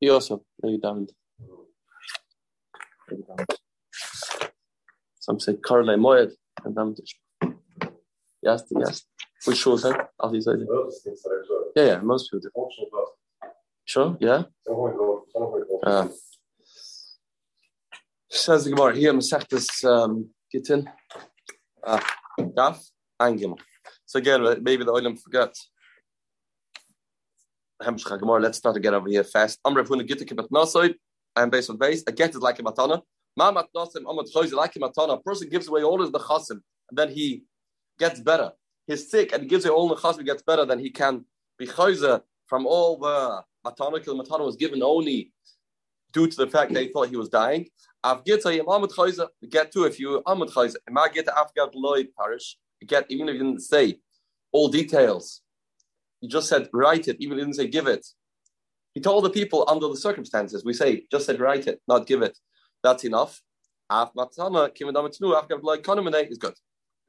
He also damned. Some say Karle Moed and damned. Yes, yes. Which shows that? All these ideas. Yeah, yeah, most people do. Sure, yeah. Uh, says the Gemara here, Masechtas um, Gittin, uh, Daf, and Gimel. So again, maybe the Olim forgot. Let's start again over here fast. Amr Huna Gitta Kibat Nasoid, I'm based on base. I get it like a matana. Mamat Nasim, Amad Choyz, like a matana. A person gives away all his nechasim, and then he gets better. He's sick and he gives away all the nechasim, gets better, then he can be choyzer from all the matana, because matana was given only due to the fact that he thought he was dying. Av Gitta Yim Amad Choyz, get to if you Amad Choyz, Ma Gitta Afgad Lloyd parish, get even if you didn't say all details he just said, write it, even he didn't say give it. He told the people under the circumstances. We say, just said write it, not give it. That's enough. Is good.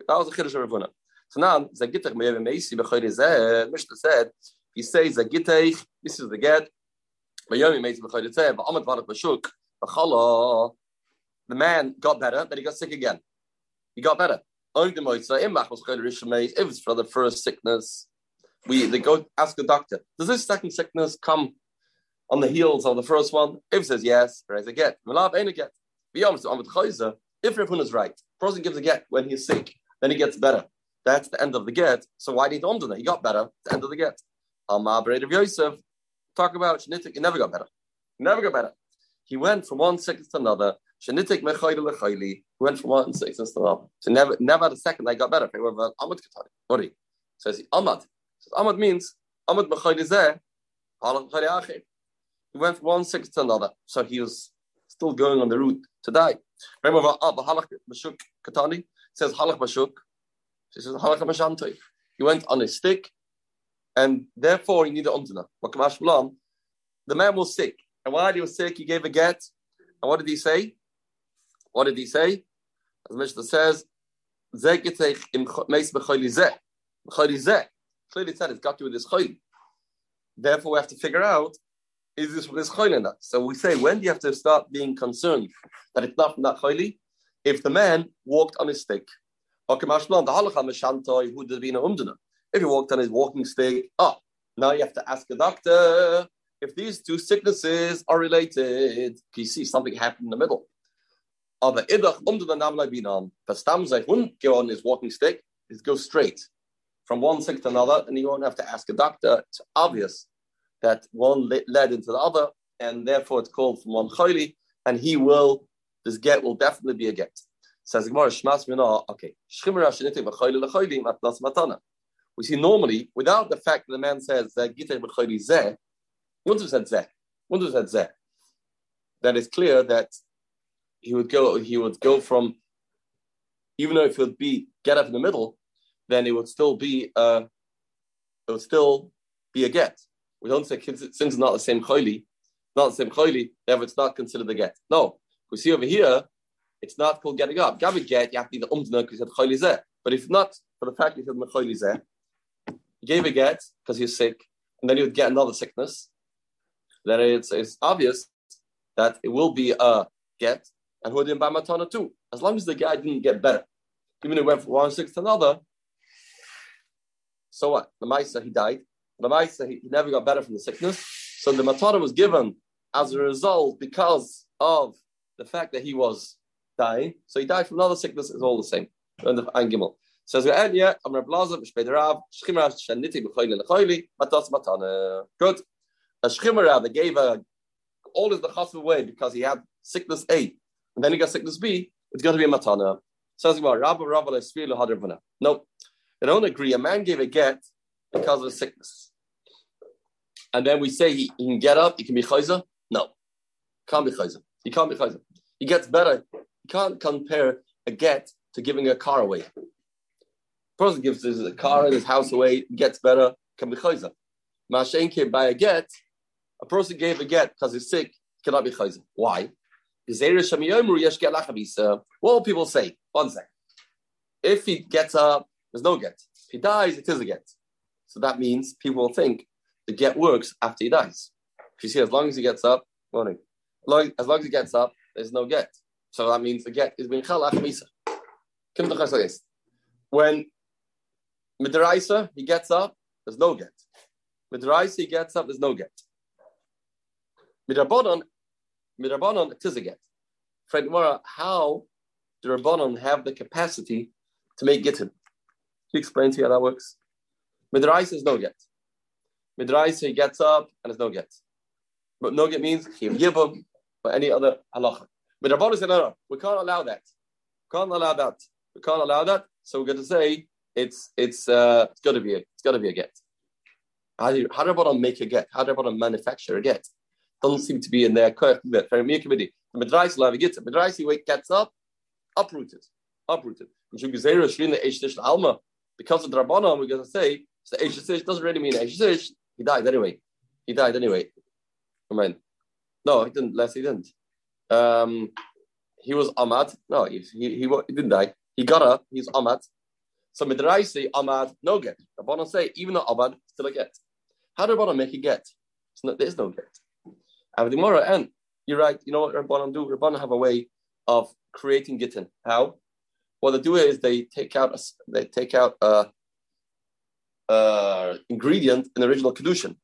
That was the Chiddush of. So now, Zagitach Me'ev Meisi B'choy Rizeh, Mishnah said, he says Zagitach, this is the get, Mayomi Meisi B'choy Rizeh, Ba'amat Varach B'shuk, B'chala, the man got better, but he got sick again. He got better. Only the Moitza, Imach was Choy Rishon if it's for the first sickness, we they go ask the doctor, does this second sickness come on the heels of the first one? If says yes, raise a get. If Rafun is right, person gives a get when he's sick, then he gets better. That's the end of the get. So why did he He got better. The end of the get. Amar of Yosef, talk about Shanitik, he never got better. He never got better. He went from one sickness to another. Shanitik mechayli lechayli. He went from one sickness to another. So never, never had a second I got better. Katari. What he? Says he, Amad. So Amad means b'chaydizeh, halach b'chaydi He went from one sixth to another, so he was still going on the route to die. Remember, halach b'shuk katani says halach b'shuk. He says halach b'shantoi. He went on a stick, and therefore he needed umdana. The man was sick, and while he was sick, he gave a get. And what did he say? What did he say? As Mishnah says, im meis clearly said it's got to do with this choil. Therefore, we have to figure out is this this choil or not? So we say when do you have to start being concerned that it's not from that choili? If the man walked on his stick, if he walked on his walking stick, oh, now you have to ask a doctor if these two sicknesses are related. You see something happened in the middle. Aber idach um the Namen Vastam Zay wouldn't go on his walking stick, it goes straight from one sick to another, and you won't have to ask a doctor. It's obvious that one led into the other, and therefore it's called from one chayli, and he will, this get will definitely be a get. Says Gemara, Shmas okay. We see normally, without the fact that the man says that b'chayli zeh, have said zeh. Have said zeh. Then it's clear that he would go, he would go from, even though if it would be get up in the middle, then it would still be uh, it would still be a get. We don't say since it's not the same choili, not the same choili, therefore it's not considered a get. No, we see over here, it's not called getting up. Gabi get, you have to be the umdna because you said choili zeh. But if not for the fact you said mechoili zeh, you gave a get because he's sick, and then you would get another sickness. Then it's, it's obvious that it will be a get, and who didn't buy matana too. As long as the guy didn't get better, even if it went from one sick to another, so what? The Maisa, he died. The Maisa, he, never got better from the sickness. So the Matara was given as a result because of the fact that he was dying. So he died from another sickness, it's all the same. And the Angimel. Says we I'm Rab Matana. Good. A Shchimra that gave a, all his the away because he had sickness A, and then he got sickness B, it's got to be a Matana. Says about Rabba Rabba L'Sfir L'Hadr No, they don't agree. A man gave a get because of a sickness. And then we say he, he can get up, he can be chayza. No, can't be chayza. He can't be chayza. He gets better. You can't compare a get to giving a car away. A person gives his car and his house away, gets better, can be chayza. Mashen can buy a get. A person gave a get because he's sick, cannot be chayza. Why? What will people say? One second. If he gets up there's no get. If he dies, it is a get. So that means people will think the get works after he dies. If you see, as long as he gets up, morning. As long as, he gets up, there's no get. So that means the get is being chalach misa. When midraisa he gets up, there's no get. Midraisa he gets up, there's no get. Midrabanon, midrabanon it is a get. Fred Mora, how do Rabbanon have the capacity to make gittin? Can you explain to you how that works? Midraisa is no get. Midraisa he gets up and it's no get. But no get means he give him or any other halacha. But Rabbanon said, no, no, we can't allow that. We can't allow that. We can't allow that. So we're going to say it's it's uh, it's got to be a, it's got to be a get. How do how do make a get? How do Rabbanon manufacture a get? Doesn't seem to be in their committee. The Midrash will have a get. Midrash he gets up, uprooted, uprooted. Because of the Rabbanon, we're going to say so Eish doesn't really mean Eish He died anyway. He died anyway. I mean, no, he didn't. Less he didn't. Um, he was Ahmad. No, he, he, he, he didn't die. He got up. He's Ahmad. So Midrash say Ahmad no get. Rabbanon say even though Ahmad still a get. How do Rabbanon make a get? Not, there is no get. And the and you're right. You know what Rabbanon do? Rabbanon have a way of creating gittin. How? What they do is they take out a, they take out a, a ingredient in the original kedushin.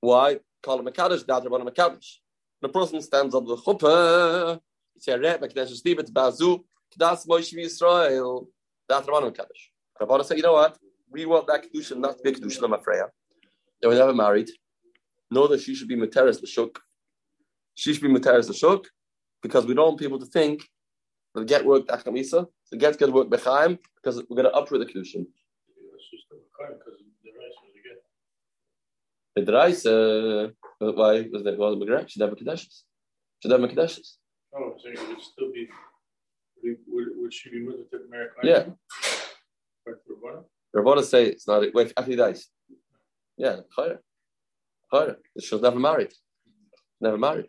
Why? Call it mekadosh. That Rabbanon mekadosh. The person stands on the chuppah. He a "Red mekadosh stibet bazu kdas Moshe Yisrael." That's Rabbanon mekadosh. Rabbanon say, "You know what? We want that kedushin not to be a kedushin. They were never married. Know that she should be materis l'shuk. She should be materis l'shuk because we don't want people to think the get work achamisa. The get's going to work bechaim because we're going to uproot the kedushin. The drais, uh, why was that? Well, the should have a kedushes. Should have a kedushes. Oh, so it would still be. Would, would she be moved to America? Yeah. Rabbana say it's not. Wait, after he dies. Yeah, chayre, chayre. She's never married. Never married.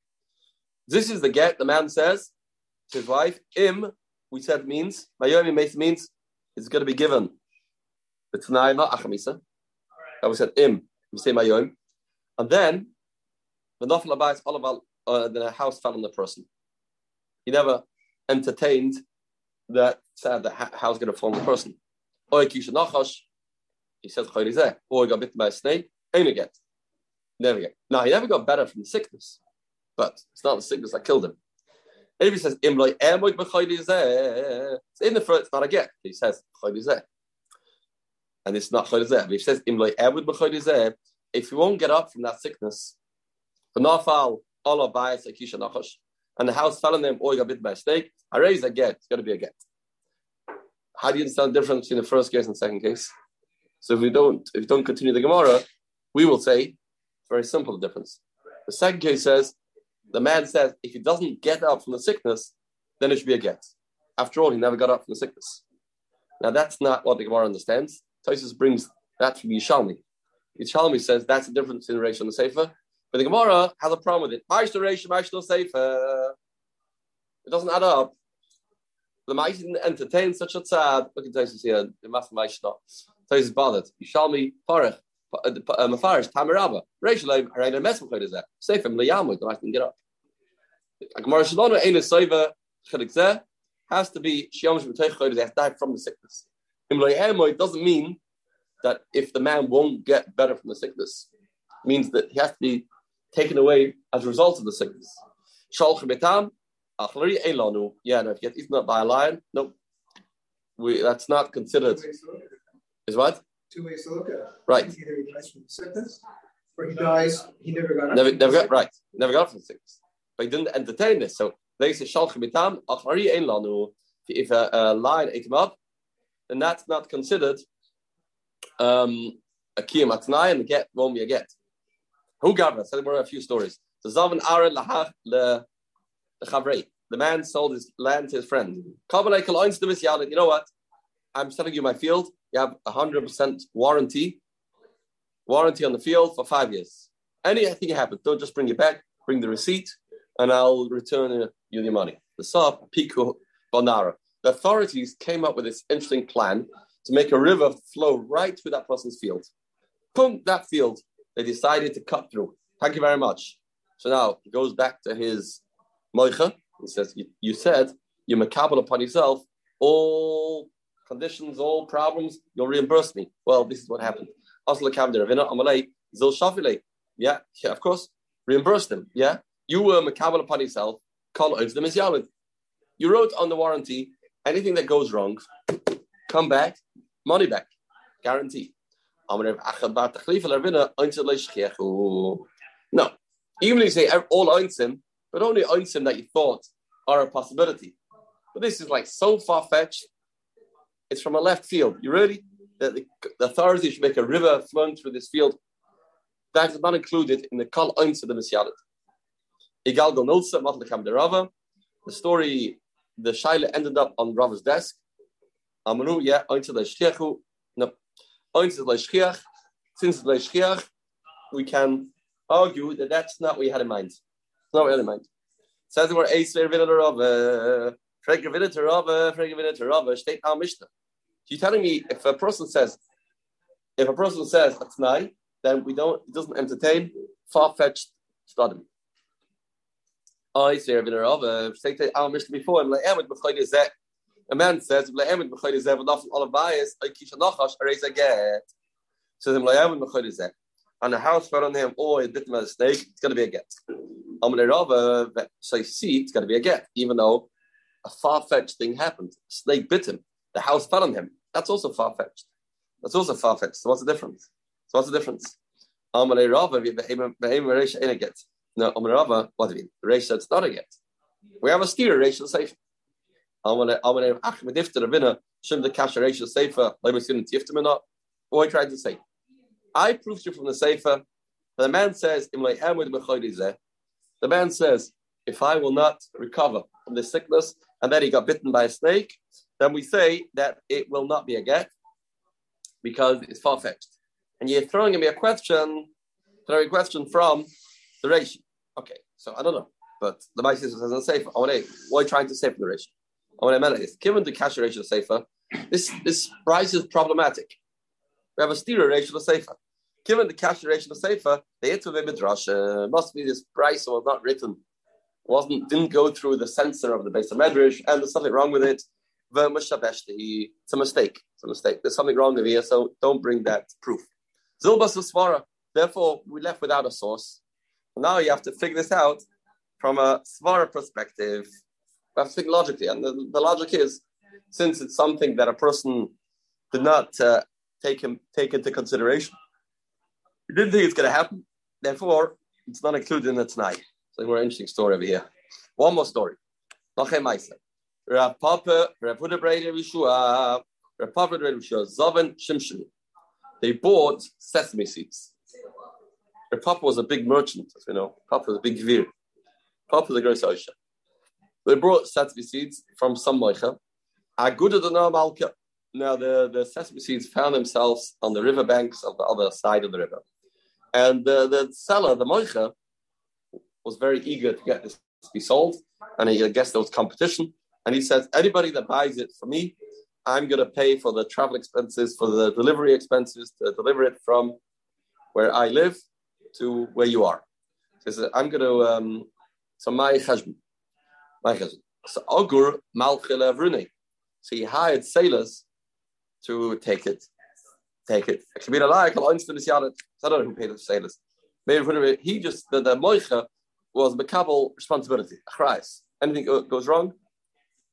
This is the get. The man says to his wife, "Im." We said means Mayomi means it's going to be given. It's not achamisa. And we said im. We say Mayom, and then the nafal abayis all about uh, the house fell on the person. He never entertained that said the house going to fall on the person. Or. He says chayrizeh. Or he got bitten by a snake. Ain't again. Never get. Now he never got better from the sickness. But it's not the sickness that killed him. And if he says, er er, it's in the front, it's not a get. He says, er. and it's not But if he says, if you won't get up from that sickness, and the house fell on them, or you got bit by a snake, I raise a get. It's got to be a get. How do you understand the difference between the first case and the second case? So if we don't, if we don't continue the Gemara, we will say very simple difference. The second case says the man says if he doesn't get up from the sickness, then it should be a get. After all, he never got up from the sickness. Now that's not what the Gemara understands. Tosis brings that from Yishalmi. Yishalmi says that's the difference in Reish and the Sefer. But the Gemara has a problem with it. Ma'ash Reish, Ma'ash Sefer. It doesn't add up. The Ma'ash didn't entertain such a tzad. Look at Tosis here. The Master Ma'ash not. Tosis bothered. Yishalmi Parach. Uh, uh, Mafarish, Tamiraba. Reish Leib, Harayna Mesmachid is that. Sefer Mliyamud. The Ma'ash didn't get up. Gemara Shalom Ein Soiva Chelik has to be Shiyomish B'Teich Chodesh. They have to die from the sickness. It doesn't mean that if the man won't get better from the sickness, it means that he has to be taken away as a result of the sickness. Yeah, no, if you get eaten up by a lion, no, we, that's not considered. Is what? Two ways to look at it. Right. Either he dies from the sickness, or he dies, he never got never, never got right, never got from the sickness, but he didn't entertain this. So they say shalch mitam achari ein lanu. if a, a lion ate him up, then that's not considered um, a kiyam atnai, and get won't be a get. Who gavra? So there were a few stories. So Zavan lahach le chavrei. The man sold his land to his friend. You know what? I'm selling you my field. You have a hundred percent warranty, warranty on the field for five years. Anything happens, don't just bring it back. Bring the receipt, and I'll return you the money. The Saab Piku Bonara. The authorities came up with this interesting plan to make a river flow right through that person's field. Boom, that field, they decided to cut through. Thank you very much. So now he goes back to his moicha. He says, you, said you said you makabel upon yourself all conditions, all problems, you'll reimburse me. Well, this is what happened. Yeah, yeah, of course. Reimburse them. Yeah. You were makabel upon yourself, call over them as You wrote on the warranty, anything that goes wrong, come back, money back. Guarantee. No. Even if you say all oinsim, but only oinsim that you thought are a possibility. But this is like so far fetched. It's from a left field. You really? The, the, the authorities should make a river flowing through this field. That is not included in the kol oinsim the misyadet. Igal Nulsa Matlekam de Rava. The story, the Shaila ended up on Rava's desk. Amanu, yeah, Oinzel Leishkiachu. No, Oinzel Leishkiach. Since Leishkiach, we can argue that that's not what we had in mind. It's not what we had in mind. Says we're Ace Vinner Rava. Frege Vinner Rava, Frege Vinner Rava, State Al Mishnah. You're telling me if a person says, if a person says a tnai, then we don't, it doesn't entertain far fetched study. I say Rabbi Rava, say to our Mishnah before, I'm like, Emid b'choyd zeh. A man says, like Emid b'choyd zeh, v'naf all of bias, I kisha nachash, areis a get. Says him like Emid b'choyd zeh. On a house fell on him, or oh, it bit him as a snake, it's going to be a get. I'm like Rava, so you see, it's going to be a get, even though a far-fetched thing happened. A snake bit him. The house fell on him. That's also far-fetched. That's also far-fetched. So what's the difference? So what's the difference? I'm like Rava. No, what do you mean? The Reish said it's not a get. We have a steer, Reish the Sefer. Amane Ach Medifta Ravina, Shim the Kasha Reish the Sefer, Lemusin Tiftamina. What you trying to say? I proved you from the Sefer. The man says, The man says, if I will not recover from this sickness and then he got bitten by a snake, then we say that it will not be a get because it's far fetched. And you're throwing me a question, throwing a question from the Reish. Okay, so I don't know, but the Ma'aseh says in Sefer. I want to. You trying to say from the Reish? I want to is given the cash ratio Sefer, this this price is problematic. We have a steer ratio Sefer. Given the cash ratio Sefer, the Yitzvah Midrash uh, must be this price was not written, wasn't didn't go through the censor of the base of Medrash, and there's something wrong with it. It's a mistake. It's a mistake. There's something wrong with here, so don't bring that proof. Zilbas Svara. Therefore, we left without a source. Now you have to figure this out from a svara perspective. You have to think logically, and the, the, logic is, since it's something that a person did not uh, take him take into consideration, he didn't think it's going to happen. Therefore, it's not included in the tonight. So, more interesting story over here. One more story. They bought sesame seeds. Her papa was a big merchant, as we know. Papa was a big gvir. Papa was a great oisha. They brought sesame seeds from some moicha. Aguda malka. Now the, the sesame seeds found themselves on the river banks of the other side of the river. And the, the seller, the moicha, was very eager to get this to be sold. And he, I guess there was competition. And he says, anybody that buys it from me, I'm going to pay for the travel expenses, for the delivery expenses to deliver it from where I live to where you are. So says, I'm going to, um, so my husband, my husband. So Ogur Malchila Vrune. So he hired sailors to take it. Take it. Like I don't know who paid the sailors. Maybe he just the, the moicha was makabel responsibility. Achrais. Anything goes wrong,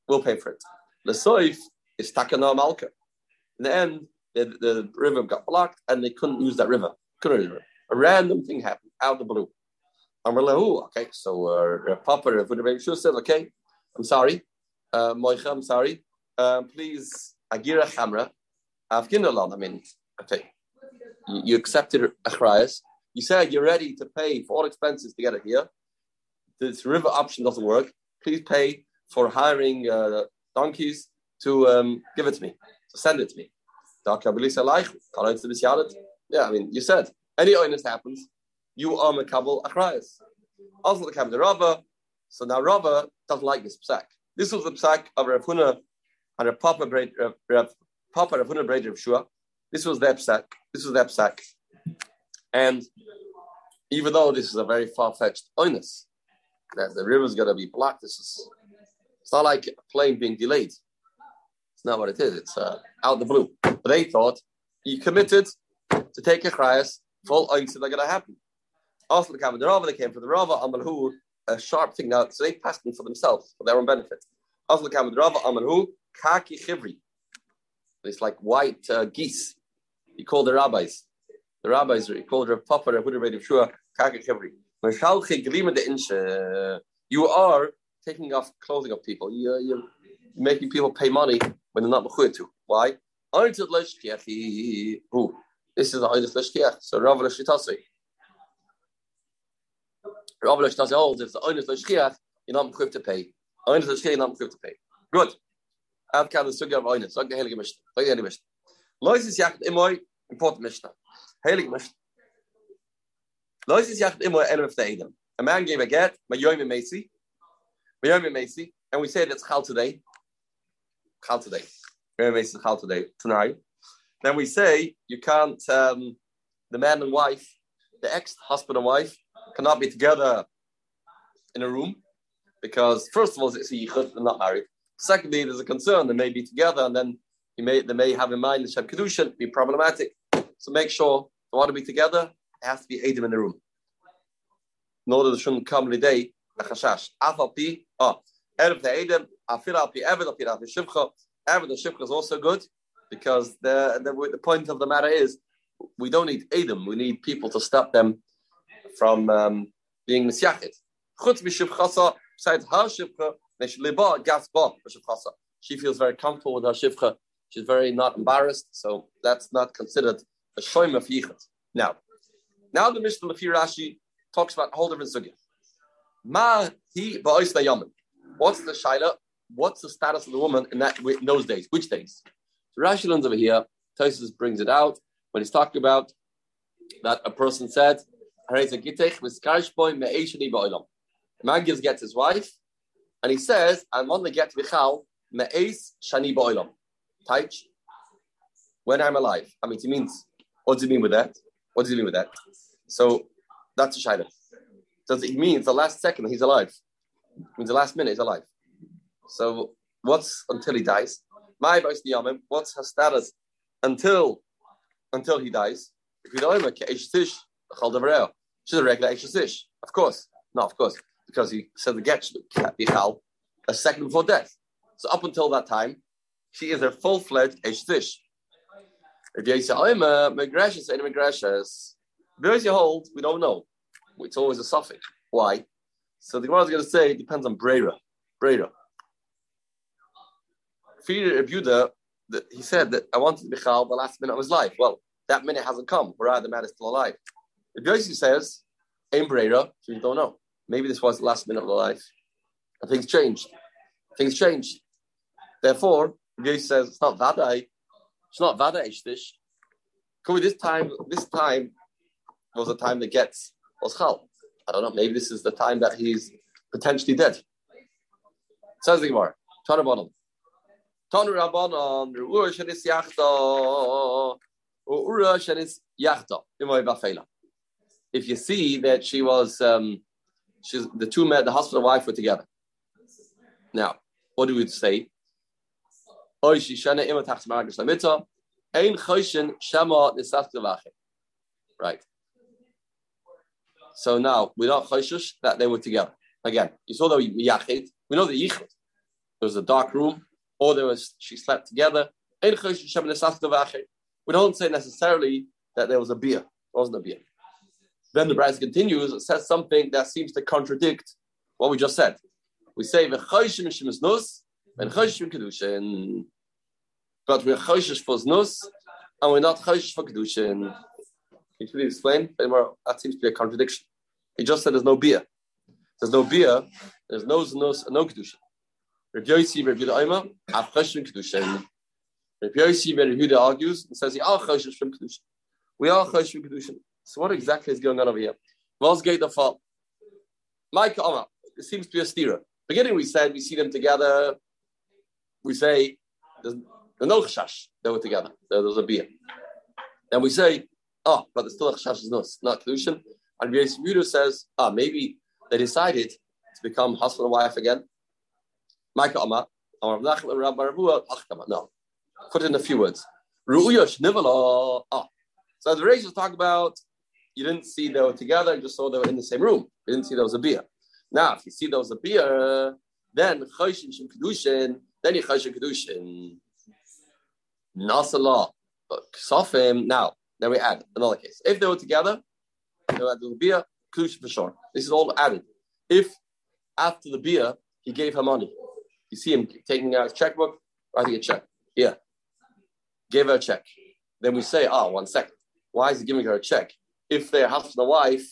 we'll pay for it. The soif is takana malka. In the end, the, the river got blocked and they couldn't use that river. Couldn't river a random thing happened out of the blue. Amr okay, so uh, Papa Rav said, okay, I'm sorry, uh, I'm sorry, uh, please, Agira Chamra, Afginalan, I mean, okay, you, you accepted Achrayas, You said you're ready to pay for all expenses to get it here. This river option doesn't work. Please pay for hiring uh, donkeys to um, give it to me, to send it to me. Yeah, I mean, you said any oinus happens, you are Makabal Achrayas. Also, the Kabbalah Rava. So now Rava doesn't like this psak. This was the psak of Rav Huna and Rav Papa Rav Papa Rav Huna Rav Shua. This was their psak. This was their psak. And even though this is a very far fetched oinus, that the river's going to be blocked, this is it's not like a plane being delayed. It's not what it is. It's uh, out of the blue. But they thought he committed to take a cryas, full that are going to happen. Also, the Kabbalah Rava, they came for the Rava, Amalhu, a sharp thing now. So they passed them for themselves, for their own benefit. Also, the Kabbalah Rava, Amalhu, Kaki Chivri. It's like white uh, geese. He called the rabbis. The rabbis, he called Rav Papa, Rav Huda, Rav Shua, Kaki Chivri. You are taking off clothing of people. You're, you're making people pay money when they're not mechuyah to. Why? This is the Oidus Leshkiach. So Rav Leshitasi. Rav Leshitasi holds if the Oidus Leshkiach, you're not mechuyah to pay. Oidus Leshkiach, you're not mechuyah to pay. Good. Ad kan the sugya of Oidus. Sag the Heilige Mishnah. Sag the Heilige Mishnah. Lois is yacht imoy, important Mishnah. Heilige Mishnah. Lois is yacht imoy, elam of the Edom. A man gave a get, Mayoim Mesi, Mayoim Mesi, and we say that's Chal today. Chal today. Mayoim Mesi Chal today, tonight. Then we say you can't, um, the man and wife, the ex-husband and wife, cannot be together in a room because, first of all, it's a yichud, they're not married. Secondly, there's a concern they may be together and then you may, they may have in mind the Shem Kedushin, be problematic. So make sure they want to be together, it has to be Adam in the room in order to shouldn't come day a chashash. Afal pi, oh, erev the Edom, afil al pi afil al pi shivcha. Eved the shivcha is also good because the, the the point of the matter is we don't need Edom, we need people to stop them from um, being misyachid. Besides her. She feels very comfortable with her shivcha. She's very not embarrassed, so that's not considered a shoym of yichud. Now, now the Mishnah Lefi Rashi talks about a whole different sugya. Ma he yaman. What's the shaila? What's the status of the woman in that in those days? Which days? So Rashi learns over here. Tosis brings it out when he's talking about that a person said, "A man gives get his wife, and he says, "I'm on the get vichal me'es shani ba'olam." Taich. When I'm alive. I mean, he means. What does he mean with that? What does he mean with that? So that's a shaila. Does it mean the last second he's alive? It means the last minute he's alive. So what's until he dies? My advice to what's her status until until he dies? If you don't know, she's a regular Eish Of course. No, of course. Because he said the get hal a second before death. So up until that time, she is a full fledged Eish If you say, oh, I'm a Megrashis, and Megrashis, those you hold, we don't know. It's always a suffix. Why? So the Gemara is going to say it depends on Brera. Brera. Feeder Rebuda, he said that I wanted to be chal the last minute of his life. Well, that minute hasn't come. Where the man is still alive. The Yossi says, "Aim Brera," so you don't know. Maybe this was the last minute of the life, and things changed. Things changed. Therefore, Yossi says it's not Vadai. It's not Vadai Ishtish. Could this time? This time was the time that gets was chal. I don't know. Maybe this is the time that he's potentially dead. Says the Gemara. Tana Banon. Tana Rabbanon. Ura shenis yachta. Ura shenis yachta. Bafela. If you see that she was, um, she's the two men, the husband and wife were together. Now, what do we say? Oy shishana ima maragish lamita. Ein choshen shama nisaf Right. So now we're not that they were together. Again, you saw the yachid. We know the yichud. There was a dark room, or there was she slept together. We don't say necessarily that there was a beer. There wasn't a beer. Then the Brisa continues, it says something that seems to contradict what we just said. We say v'choshim shemisnus and choshim kedushin, but we're choshish for znus and we're not choshish for kedushin. Can you explain? That seems to be a contradiction. He just said there's no beer. There's no beer. There's no znus, no kedusha. Rabbi Yossi, Rabbi Yehuda have cheshvan kedusha. Rabbi Yossi, Rabbi Yehuda argues and says cheshvan kedusha. We are cheshvan kedusha. So what exactly is going on over here? Was gate the fall? Mike Omar. It seems to be a steerer. Beginning, we said we see them together. We say there's, no chashash. They were together. There, there's a beer. Then we say, oh, but there's still a chashash is not, not kedushin. And Rabbi says, ah, maybe they decided to become husband and wife again. No. Put in a few words. Ah. So the Rishon talk about you didn't see they were together, you just saw they were in the same room. You didn't see there was a beer. Now, if you see there was a beer, then Choshin Shem Kedushin, then you Choshin Kedushin. Nasala. Ksofim. Now, then we add another case. If they were together, they were at the beer, Kedushin for sure. This is all added. If after the beer, he gave her money, you see him taking out his checkbook, writing a check. Yeah. Gave her a check. Then we say, oh, one second. Why is he giving her a check? If they're husband and wife,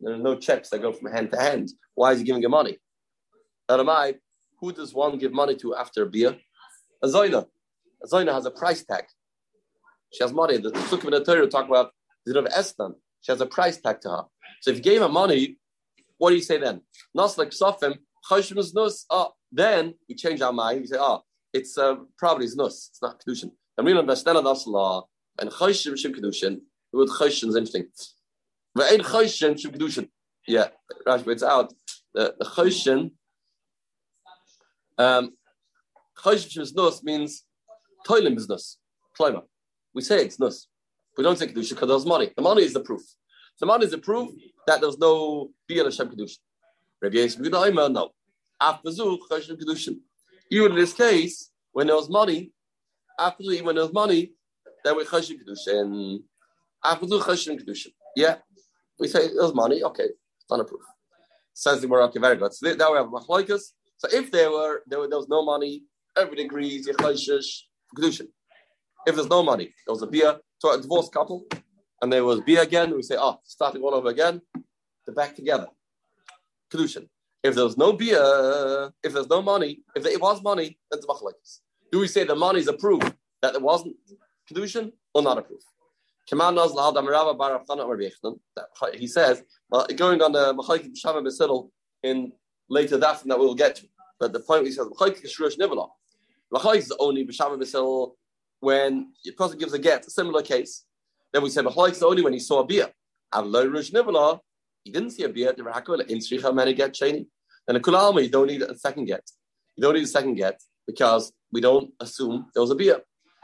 there are no checks that go from hand to hand. Why is he giving her money? I, who does one give money to after a beer? A Zoina. A Zoina has a price tag. She has money. The Sukkim in the Torah talk about of Estan. She has a price tag to her. So if you gave her money, what do you say then? Nas like Sofim, Chashim Nus. Oh, then we change our mind. We say, oh, it's uh, probably it's Nus. It's not Kedushin. And we understand that's law. And Chashim Shim Kedushin. The word Chashim is interesting. Ve'en Choshen Shem Kedushin. Yeah, Rashi it's out. The, the Choshen, um, Choshen Shem Nus means toilim is Nus. Kloima. We say it's Nus. We don't say Kedushin because there's money. The money is the proof. The money is the proof that there's no Biyal Hashem Kedushin. Rabbi Yisrael no. Even in this case, when there was money, after when there was money, then we Choshen Kedushin. After Choshen Kedushin. Yeah, we say it was money, okay, it's not a proof. Says the okay, very good. So now we have machloikas. So if there were there, were, there was no money, everybody agrees, kedushin. If there's no money, there was a beer to a divorced couple, and there was beer again, we say, oh, starting all over again, they're back together. Kedushin. If there was no beer, if there's no money, if there was money, then it's machloikas. Do we say the money is a proof that there wasn't kedushin or not a proof? He says, well, going on the Machaik Shama Besidl in later that that we'll get to. But the point he says, Nivala. Machaik is only B'Shama Besidl when a person gives a get, a similar case. Then we say Machaik is only when he saw a beer. He didn't see a beer, the Rakul in Sricha Many get. And a Kulalma, you don't need a second get. You don't need a second get because we don't assume there was a beer.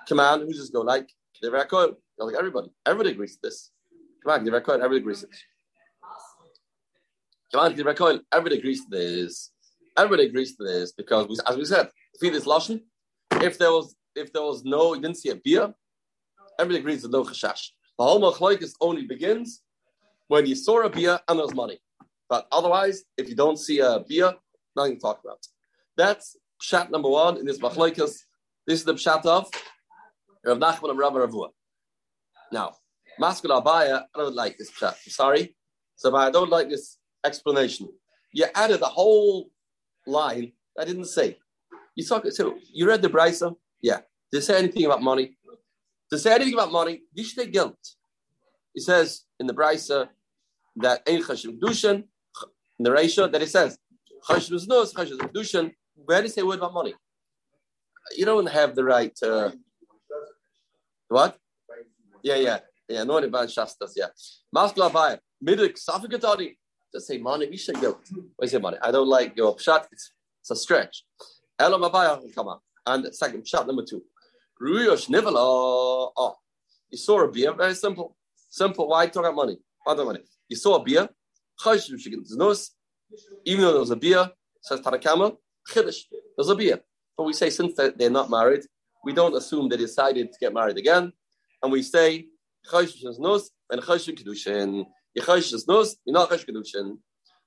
Command, who just go like the Rakul. Like everybody, everybody agrees to this. On, Divrei Kohen, everybody agrees to this. Come on, Divrei Kohen, everybody agrees to this. Everybody agrees to this because, we, as we said, feed. If there was, if there was no, you didn't see a beer, everybody agrees to no chashash. The whole machlokes only begins when you saw a beer and there's money. But otherwise, if you don't see a beer, nothing to talk about. That's pshat number one in this machlokes. This is the pshat of Rav Nachman and Rav Ravua. Now, Maskul Abaya, I don't like this chat. Sorry. So I don't like this explanation. You added a whole line I didn't say. You talk so you read the Brisa? Yeah. Did it say anything about money? Did it say anything about money? You should guilt. He says in the Brisa that Ein Chashim Dushan, the ratio that it says Chashim Znus, Chashim Dushan. Where did he say word about money? You don't have the right. Uh, what? Yeah, yeah, yeah. No one about Shastas. Yeah. Maskul Abayim. Midik Safikatari. Just say money. We should go. Why say money? I don't like your pshat. It's, it's a stretch. Elam Abayim will come. And second pshat number two. Ruyosh Nivala. Oh, you saw a beer. Very simple. Simple. Why talk about money? Other money? You saw a beer. Even though there was a beer, says Tarakama, Chiddush. There's a beer. But we say since they're not married, we don't assume they decided to get married again and we say Choshesh is nus and Choshesh kedushin. You Choshesh is nus, you're not Choshesh kedushin.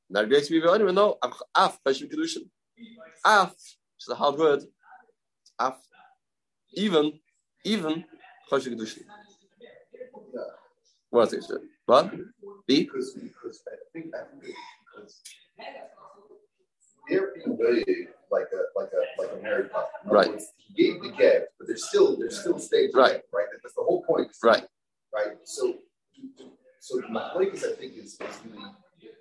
Now the great people even know af Choshesh kedushin. Af, which is a hard word. Af, even, even Choshesh kedushin. What's the issue? What? B? Because, because I think that because they're being valued like a like a like a married couple. Right. words, He gave the gift, but there's still there's still stage Right. right? That's the whole point. Right. Right. So so my point is I think is, is really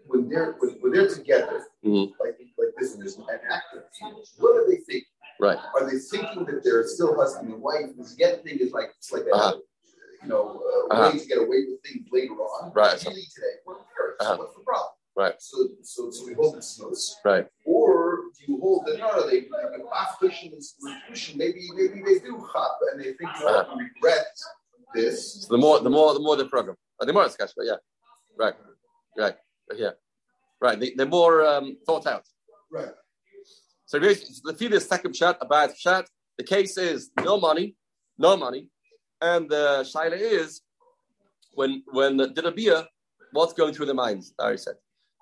when they're when, when they're together, Mhm. like like this, and there's an actor. What do they think? Right. Are they thinking that they're still husband and wife? This get thing is like it's like a Uh-huh. You know uh, Uh-huh. way to get away with things later on. Right. Really today, we're. So Uh-huh. what's the problem? Right. So so so we hold it's snooze. Right. Or do you hold that no, they half cushion institution, maybe maybe they do chop and they think you we regret this. So the more, the more, the more the program. Uh, the more it's cash, but yeah. Right. Right. Yeah. Right. They, they're more um, thought out. Right. So the feed is second shot, a bad shot. The case is no money, no money, and the shaila is when when did a beer, what's going through their minds? Larry said.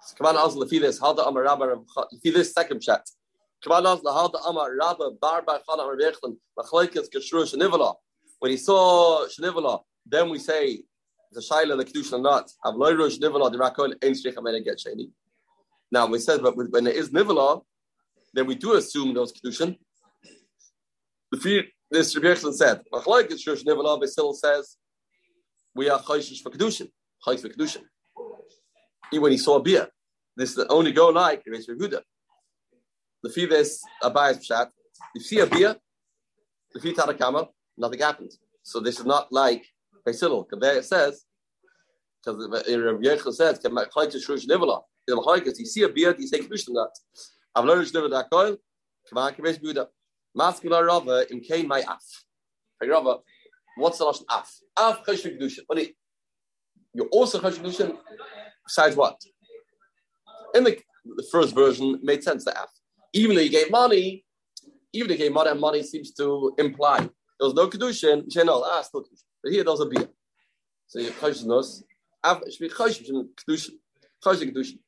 So come on, also the feed how the amar rabba feed is second. Come on, also how the amar rabba barba chana rebechlin machlekes kashru shenivala. When he saw shenivala, then we say the shaila the kedusha not. Have loyru shenivala the rakol ein shich amena get sheni. Now we said, but when there is nivala, then we do assume those kedushin. The fear this Rabbi Yechon said, Machlaik is Shrush Nivala Basil says, we are Chayshish for kedushin, Chayish for kedushin. Even when he saw a beer, this is the only go like Rabbi Yehuda. The fear this Abayas Pshat, you see a beer, the fear Tarakama, nothing happens. So this is not like Basil, because there it says, because Rabbi Yechon says, Machlaik is Shrush Nivala. The Machlaik is, you see a beer, you say kedushin not? I've learned that. Come on, Rabbi Yehuda. Maskula Rava in Kain my af. Hey Rava, what's the last af? Af kedusha. What do you? You're also chesed kedusha. Besides what? In the, the first version, it made sense the af. Even though you gave money, even if you gave money, and money seems to imply there was no say no, ah, still kedusha. But here there's a beer. So you're nos. Af should be chesed kedusha. Chesed kedusha.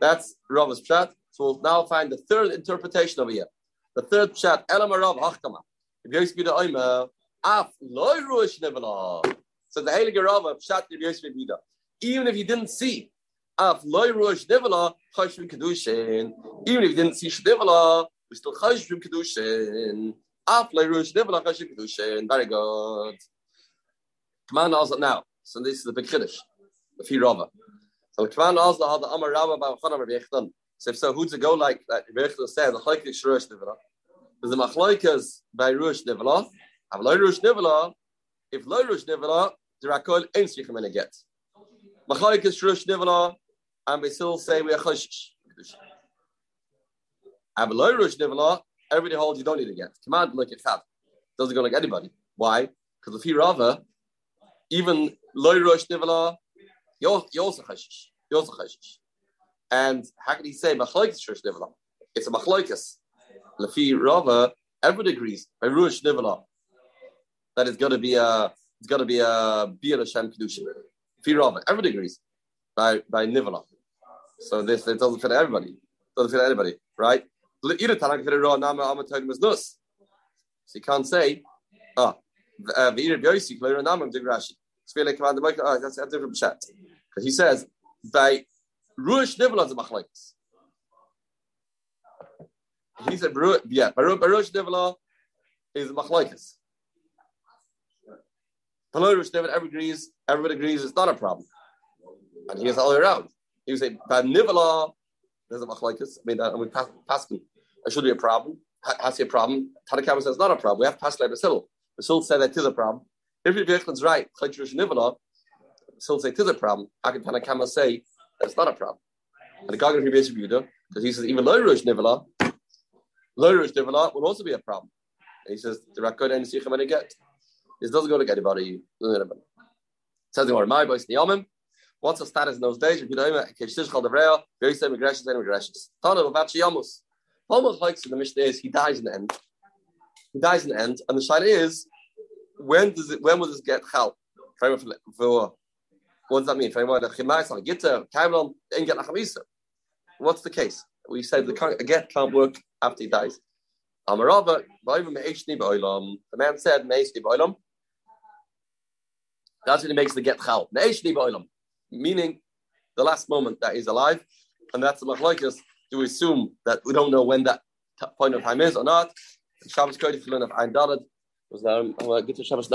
That's Rava's pshat. So we'll now find the third interpretation over here. The third chat, Elamarav Hachkama. If be the Oima, Af loy ruish nevala. So the Heilige chat if you used to be Even if you didn't see Af loy ruish nevala, Chashvim Kedushin. Even if you didn't see Shnevala, we still Chashvim Kedushin. Af loy ruish nevala, Chashvim Kedushin. Very good. Come on, also now. So this is the big Kiddush, the Fi Rava. So on, also how the Amar Rava by Chana Rabbi Yechdan. So if so, who's to go like that? Rebbe said the chayk is shrush nivela. There's a machloikas by rush nivela. Have loy rush nivela. If loy rush nivela, the rakol ain't shichem in a get. Machloikas shrush nivela, and we still say we are choshish. Have loy rush nivela. Everybody holds you don't need to get. Command like it have. Doesn't go like anybody. Why? Because if he rather, even loy rush nivela, you're also choshish. You're also choshish. And how can he say machlokes nivela? It's a machlokes. Lefi Rava, everybody agrees by rush nivela that it's got to be a it's got to be a bir Hashem kedusha. Lefi Rava, everybody agrees by by nivela. So this it doesn't fit everybody. Doesn't fit anybody, right? So you can't say ah. Ah, that's because he says by Ruach Nivela is a machlekes. He said, yeah, Baruch, Nivela is a machlekes. Ruach Nivela, everybody agrees, everybody agrees it's not a problem. And he is all the way around. He would say, by Nivela, there's a machlekes. I mean, uh, we pass, pass it should be a problem. Ha- Has a problem? Tanakama says not a problem. We have to pass like Basil. Basil said that is a problem. If Rabbi Yechon's right, Ruach Nivela, Basil say it is a problem. How can Tanakama say that's not a problem. And the Gagan Rebbe Yehuda, because he says even low rosh nivela, low rosh nivela will also be a problem. And he says the rakod and sichem and get. This doesn't go to anybody. Doesn't anybody. Says the my boys niyamim. What's the status in those days? If you know called the real, very same aggressions and aggressions. Tana about yamus. Almost like in the Mishnah is he dies in the end. He dies in the end, and the shayla is when does it? When will this get help? What does that mean? What's the case? We said the get can't work after he dies. The man said, That's when he makes the get chal. Meaning, the last moment that he's alive, and that's the machlokes. Do we assume that we don't know when that point of time is or not? Shabbos of Ein was um, to Shabbos.